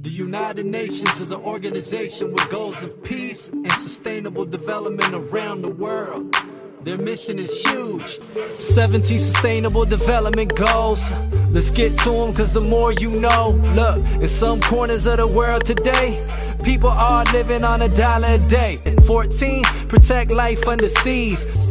The United Nations is an organization with goals of peace and sustainable development around the world. Their mission is huge 17 sustainable development goals. Let's get to them, cause the more you know. Look, in some corners of the world today, people are living on a dollar a day. 14, protect life under seas.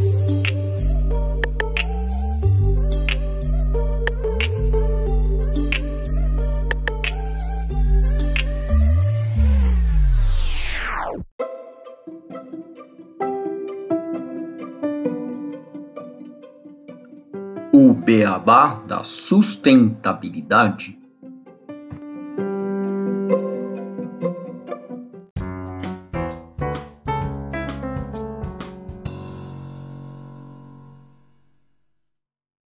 Beabá da sustentabilidade.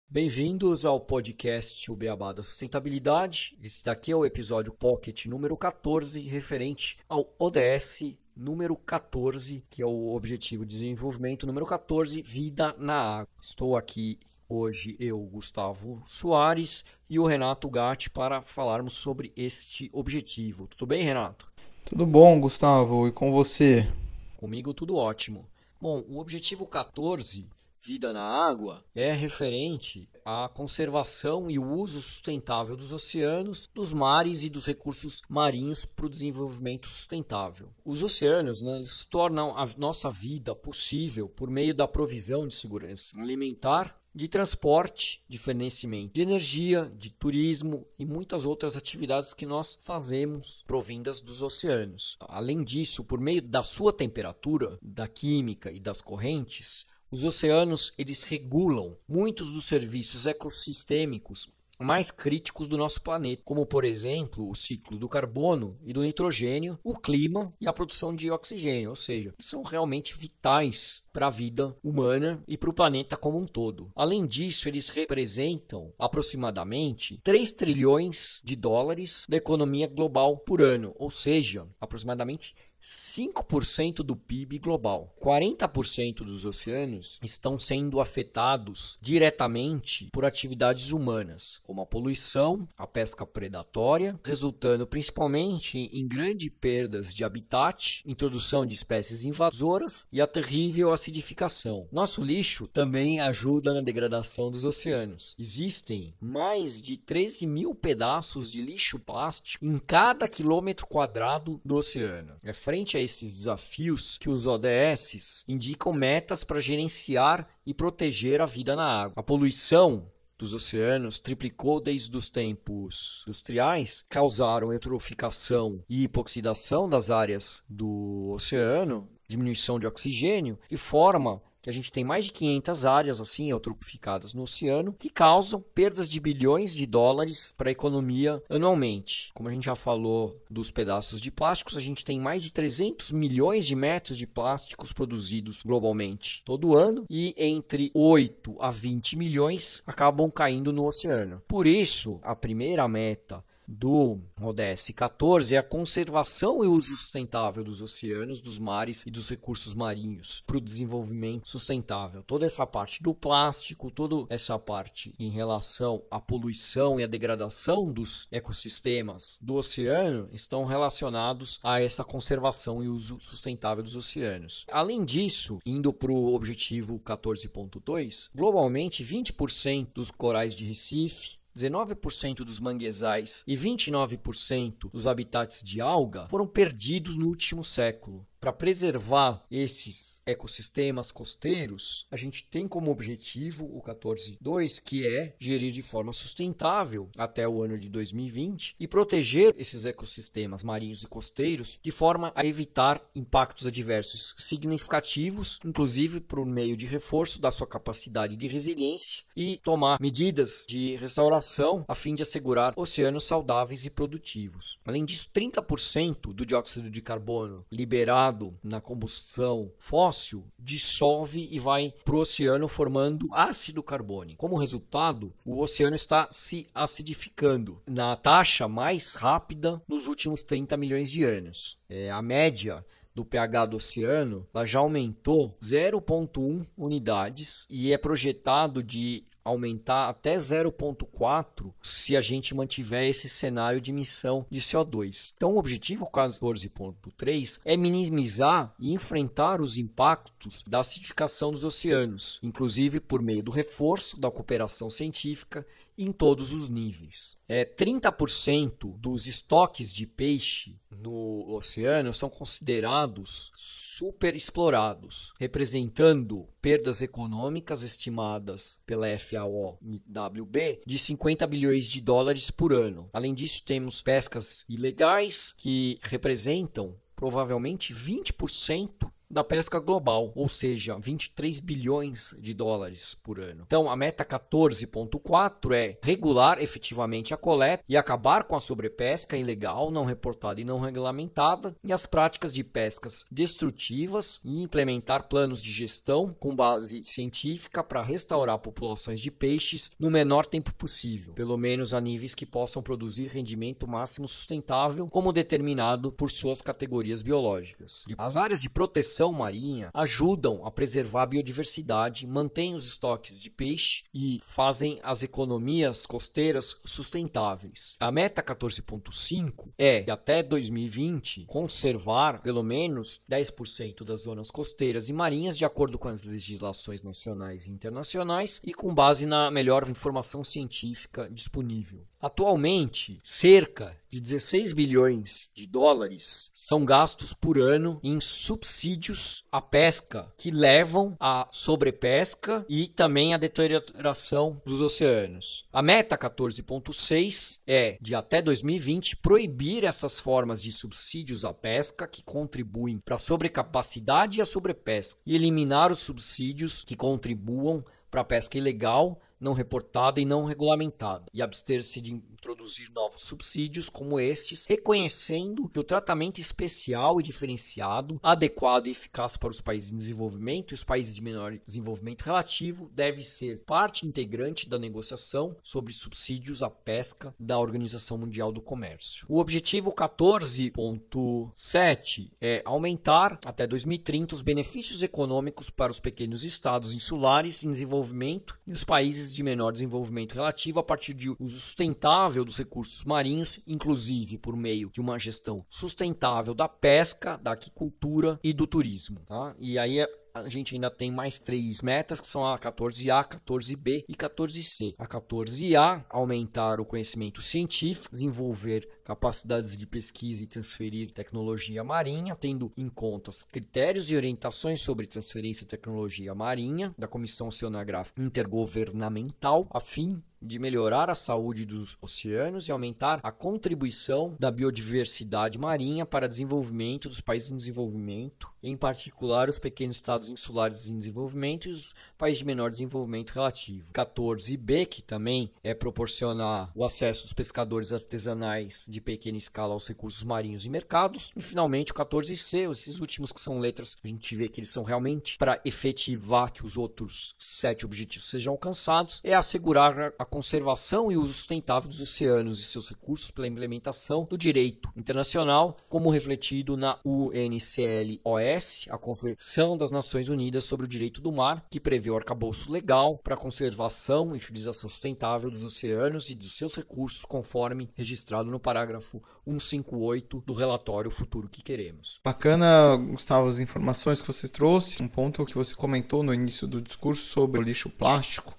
Bem-vindos ao podcast O Beabá da Sustentabilidade. Esse daqui é o episódio Pocket número 14, referente ao ODS número 14, que é o Objetivo de Desenvolvimento número 14, Vida na Água. Estou aqui hoje, eu, Gustavo Soares, e o Renato Gatti para falarmos sobre este objetivo. Tudo bem, Renato? Tudo bom, Gustavo, e com você? Comigo tudo ótimo. Bom, o objetivo 14 vida na água é referente à conservação e o uso sustentável dos oceanos, dos mares e dos recursos marinhos para o desenvolvimento sustentável. Os oceanos né, tornam a nossa vida possível por meio da provisão de segurança alimentar, de transporte, de fornecimento de energia, de turismo e muitas outras atividades que nós fazemos provindas dos oceanos. Além disso, por meio da sua temperatura, da química e das correntes, os oceanos eles regulam muitos dos serviços ecossistêmicos mais críticos do nosso planeta, como por exemplo o ciclo do carbono e do nitrogênio, o clima e a produção de oxigênio, ou seja, são realmente vitais para a vida humana e para o planeta como um todo. Além disso, eles representam aproximadamente 3 trilhões de dólares da economia global por ano, ou seja, aproximadamente 5% do PIB global. 40% dos oceanos estão sendo afetados diretamente por atividades humanas, como a poluição, a pesca predatória, resultando principalmente em grandes perdas de habitat, introdução de espécies invasoras e a terrível acidificação. Nosso lixo também ajuda na degradação dos oceanos. Existem mais de 13 mil pedaços de lixo plástico em cada quilômetro quadrado do oceano. É frente a esses desafios que os ODS indicam metas para gerenciar e proteger a vida na água. A poluição dos oceanos triplicou desde os tempos industriais, causaram eutroficação e hipoxidação das áreas do oceano, diminuição de oxigênio e forma que a gente tem mais de 500 áreas assim eutroficadas no oceano que causam perdas de bilhões de dólares para a economia anualmente. Como a gente já falou dos pedaços de plásticos, a gente tem mais de 300 milhões de metros de plásticos produzidos globalmente todo ano e entre 8 a 20 milhões acabam caindo no oceano. Por isso, a primeira meta do ODS 14 é a conservação e uso sustentável dos oceanos, dos mares e dos recursos marinhos para o desenvolvimento sustentável. Toda essa parte do plástico, toda essa parte em relação à poluição e à degradação dos ecossistemas do oceano estão relacionados a essa conservação e uso sustentável dos oceanos. Além disso, indo para o objetivo 14.2, globalmente 20% dos corais de Recife 19% dos manguezais e 29% dos habitats de alga foram perdidos no último século. Para preservar esses ecossistemas costeiros, a gente tem como objetivo o 14.2, que é gerir de forma sustentável até o ano de 2020 e proteger esses ecossistemas marinhos e costeiros de forma a evitar impactos adversos significativos, inclusive por meio de reforço da sua capacidade de resiliência e tomar medidas de restauração a fim de assegurar oceanos saudáveis e produtivos. Além disso, 30% do dióxido de carbono liberado na combustão fóssil dissolve e vai para o oceano formando ácido carbônico. Como resultado, o oceano está se acidificando na taxa mais rápida nos últimos 30 milhões de anos. É, a média do pH do oceano ela já aumentou 0,1 unidades e é projetado de aumentar até 0,4 se a gente mantiver esse cenário de emissão de CO2. Então, o objetivo 14.3 é minimizar e enfrentar os impactos da acidificação dos oceanos, inclusive por meio do reforço da cooperação científica em todos os níveis. É, 30% dos estoques de peixe no oceano são considerados superexplorados, representando perdas econômicas estimadas pela FAO-WB de 50 bilhões de dólares por ano. Além disso, temos pescas ilegais que representam provavelmente 20% da pesca global, ou seja, 23 bilhões de dólares por ano. Então, a meta 14.4 é regular efetivamente a coleta e acabar com a sobrepesca ilegal, não reportada e não regulamentada, e as práticas de pescas destrutivas e implementar planos de gestão com base científica para restaurar populações de peixes no menor tempo possível, pelo menos a níveis que possam produzir rendimento máximo sustentável, como determinado por suas categorias biológicas. As áreas de proteção proteção marinha ajudam a preservar a biodiversidade, mantêm os estoques de peixe e fazem as economias costeiras sustentáveis. A meta 14.5 é, até 2020, conservar pelo menos 10% das zonas costeiras e marinhas de acordo com as legislações nacionais e internacionais e com base na melhor informação científica disponível. Atualmente, cerca de 16 bilhões de dólares são gastos por ano em subsídios à pesca, que levam à sobrepesca e também à deterioração dos oceanos. A meta 14.6 é de até 2020 proibir essas formas de subsídios à pesca que contribuem para a sobrecapacidade e a sobrepesca e eliminar os subsídios que contribuam para a pesca ilegal não reportada e não regulamentada, e abster-se de introduzir novos subsídios como estes, reconhecendo que o tratamento especial e diferenciado, adequado e eficaz para os países em desenvolvimento e os países de menor desenvolvimento relativo deve ser parte integrante da negociação sobre subsídios à pesca da Organização Mundial do Comércio. O objetivo 14.7 é aumentar até 2030 os benefícios econômicos para os pequenos estados insulares em desenvolvimento e os países de menor desenvolvimento relativo a partir de uso sustentável dos recursos marinhos, inclusive por meio de uma gestão sustentável da pesca, da aquicultura e do turismo. Tá? E aí a gente ainda tem mais três metas, que são a 14A, 14B e 14C. A 14A, aumentar o conhecimento científico, desenvolver capacidades de pesquisa e transferir tecnologia marinha, tendo em conta os critérios e orientações sobre transferência de tecnologia marinha da Comissão Oceanográfica Intergovernamental, a fim de melhorar a saúde dos oceanos e aumentar a contribuição da biodiversidade marinha para desenvolvimento dos países em desenvolvimento, em particular os pequenos estados insulares em desenvolvimento e os países de menor desenvolvimento relativo. 14b, que também é proporcionar o acesso dos pescadores artesanais de pequena escala aos recursos marinhos e mercados. E finalmente o 14c, esses últimos que são letras, a gente vê que eles são realmente para efetivar que os outros sete objetivos sejam alcançados, é assegurar a conservação e uso sustentável dos oceanos e seus recursos pela implementação do direito internacional, como refletido na UNCLOS, a Convenção das Nações Unidas sobre o Direito do Mar, que prevê o arcabouço legal para a conservação e utilização sustentável dos oceanos e dos seus recursos, conforme registrado no parágrafo 158 do relatório Futuro que Queremos. Bacana, Gustavo, as informações que você trouxe. Um ponto que você comentou no início do discurso sobre o lixo plástico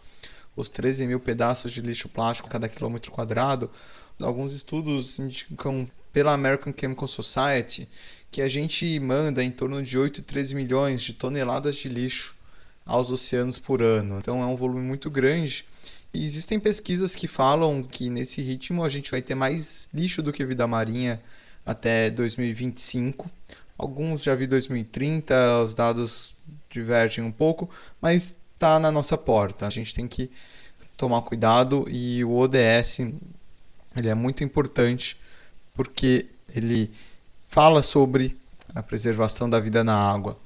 os 13 mil pedaços de lixo plástico cada quilômetro quadrado. Alguns estudos indicam pela American Chemical Society que a gente manda em torno de 8 e 13 milhões de toneladas de lixo aos oceanos por ano. Então é um volume muito grande. E existem pesquisas que falam que nesse ritmo a gente vai ter mais lixo do que vida marinha até 2025. Alguns já vi 2030, os dados divergem um pouco, mas está na nossa porta. A gente tem que tomar cuidado e o ODS ele é muito importante porque ele fala sobre a preservação da vida na água.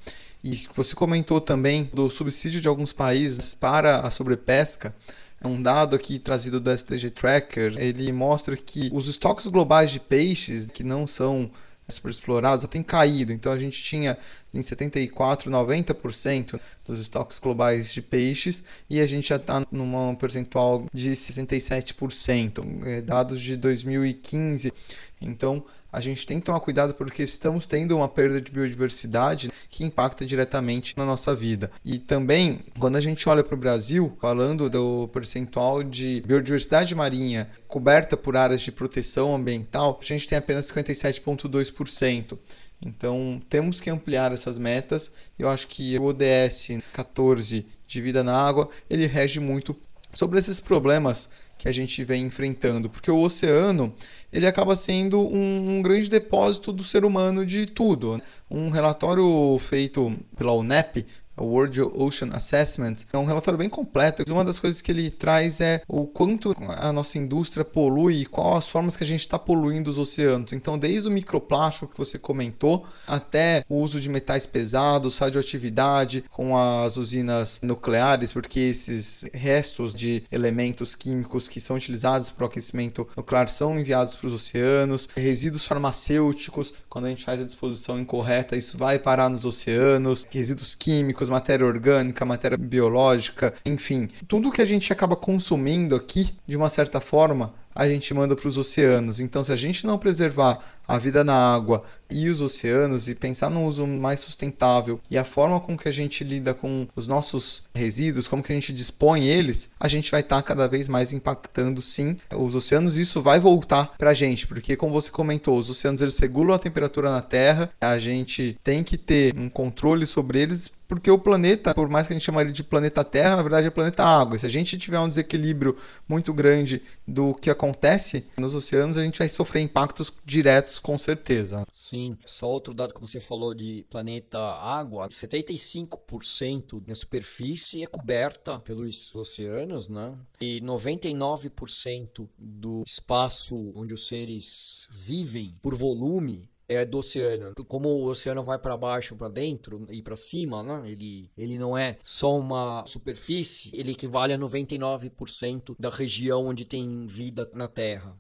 E você comentou também do subsídio de alguns países para a sobrepesca. É um dado aqui trazido do SDG Tracker. Ele mostra que os estoques globais de peixes que não são superexplorados tem caído. Então a gente tinha em 74, 90% dos estoques globais de peixes e a gente já está num percentual de 67%, é, dados de 2015. Então a gente tem que tomar cuidado porque estamos tendo uma perda de biodiversidade que impacta diretamente na nossa vida. E também, quando a gente olha para o Brasil, falando do percentual de biodiversidade marinha coberta por áreas de proteção ambiental, a gente tem apenas 57,2%. Então, temos que ampliar essas metas. Eu acho que o ODS 14 de vida na água, ele rege muito sobre esses problemas que a gente vem enfrentando, porque o oceano ele acaba sendo um, um, grande depósito do ser humano de tudo. Um relatório feito pela UNEP World Ocean Assessment, é um relatório bem completo. Uma das coisas que ele traz é o quanto a nossa indústria polui e quais as formas que a gente está poluindo os oceanos. Então, desde o microplástico que você comentou, até o uso de metais pesados, radioatividade com as usinas nucleares, porque esses restos de elementos químicos que são utilizados para o aquecimento nuclear são enviados para os oceanos, resíduos farmacêuticos, quando a gente faz a disposição incorreta, isso vai parar nos oceanos, resíduos químicos matéria orgânica, matéria biológica, enfim, tudo que a gente acaba consumindo aqui, de uma certa forma, a gente manda para os oceanos. Então, se a gente não preservar a vida na água e os oceanos e pensar no uso mais sustentável e a forma com que a gente lida com os nossos resíduos, como que a gente dispõe eles, a gente vai estar tá cada vez mais impactando sim os oceanos isso vai voltar para a gente, porque como você comentou, os oceanos eles regulam a temperatura na Terra, a gente tem que ter um controle sobre eles porque o planeta, por mais que a gente chame ele de planeta Terra, na verdade é planeta Água. Se a gente tiver um desequilíbrio muito grande do que acontece nos oceanos, a gente vai sofrer impactos diretos com certeza. Sim, só outro dado que você falou de planeta Água, 75% da superfície é coberta pelos oceanos, né? E 99% do espaço onde os seres vivem por volume é do oceano. Como o oceano vai para baixo, para dentro e para cima, né? ele, ele não é só uma superfície, ele equivale a 99% da região onde tem vida na Terra.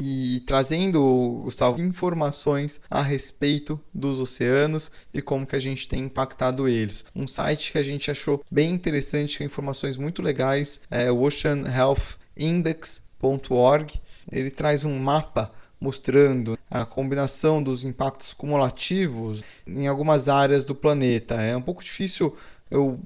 E trazendo, Gustavo, informações a respeito dos oceanos e como que a gente tem impactado eles. Um site que a gente achou bem interessante, com informações muito legais, é o oceanhealthindex.org. Ele traz um mapa mostrando a combinação dos impactos cumulativos em algumas áreas do planeta. É um pouco difícil eu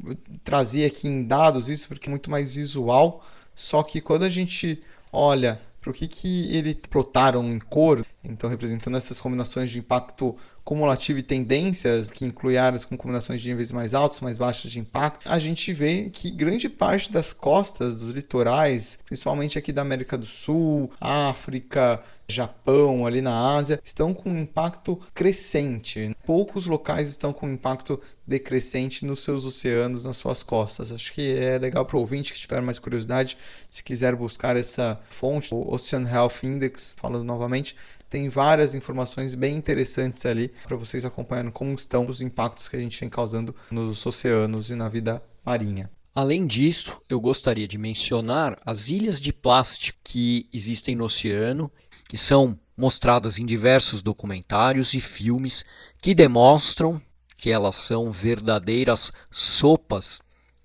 trazer aqui em dados isso porque é muito mais visual, só que quando a gente olha para o que, que ele plotaram em cor, então representando essas combinações de impacto cumulativo e tendências, que inclui áreas com combinações de níveis mais altos, mais baixos de impacto, a gente vê que grande parte das costas dos litorais, principalmente aqui da América do Sul, África, Japão, ali na Ásia, estão com um impacto crescente. Poucos locais estão com impacto decrescente nos seus oceanos, nas suas costas. Acho que é legal para o ouvinte que tiver mais curiosidade, se quiser buscar essa fonte, o Ocean Health Index, falando novamente, tem várias informações bem interessantes ali para vocês acompanharem como estão os impactos que a gente vem causando nos oceanos e na vida marinha. Além disso, eu gostaria de mencionar as ilhas de plástico que existem no oceano, que são mostradas em diversos documentários e filmes que demonstram que elas são verdadeiras sopas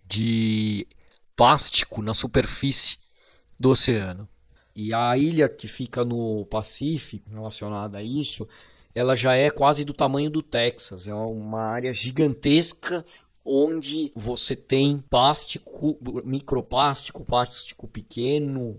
de plástico na superfície do oceano. E a ilha que fica no Pacífico, relacionada a isso, ela já é quase do tamanho do Texas. É uma área gigantesca onde você tem plástico, microplástico, plástico pequeno,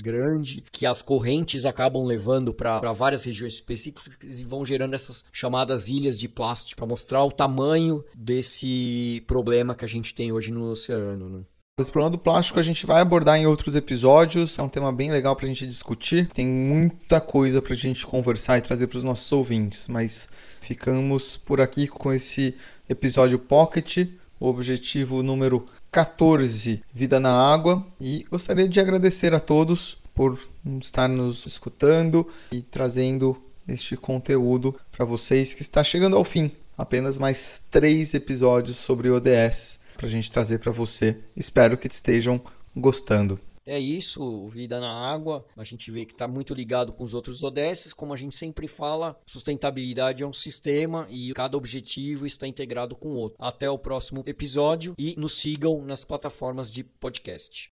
grande, que as correntes acabam levando para várias regiões específicas e vão gerando essas chamadas ilhas de plástico para mostrar o tamanho desse problema que a gente tem hoje no oceano. Né? Esse problema do plástico a gente vai abordar em outros episódios, é um tema bem legal para a gente discutir. Tem muita coisa para a gente conversar e trazer para os nossos ouvintes, mas ficamos por aqui com esse episódio Pocket, o objetivo número 14, Vida na Água. E gostaria de agradecer a todos por estar nos escutando e trazendo este conteúdo para vocês que está chegando ao fim. Apenas mais três episódios sobre ODS para a gente trazer para você. Espero que estejam gostando. É isso, vida na água. A gente vê que está muito ligado com os outros ODS. Como a gente sempre fala, sustentabilidade é um sistema e cada objetivo está integrado com o outro. Até o próximo episódio e nos sigam nas plataformas de podcast.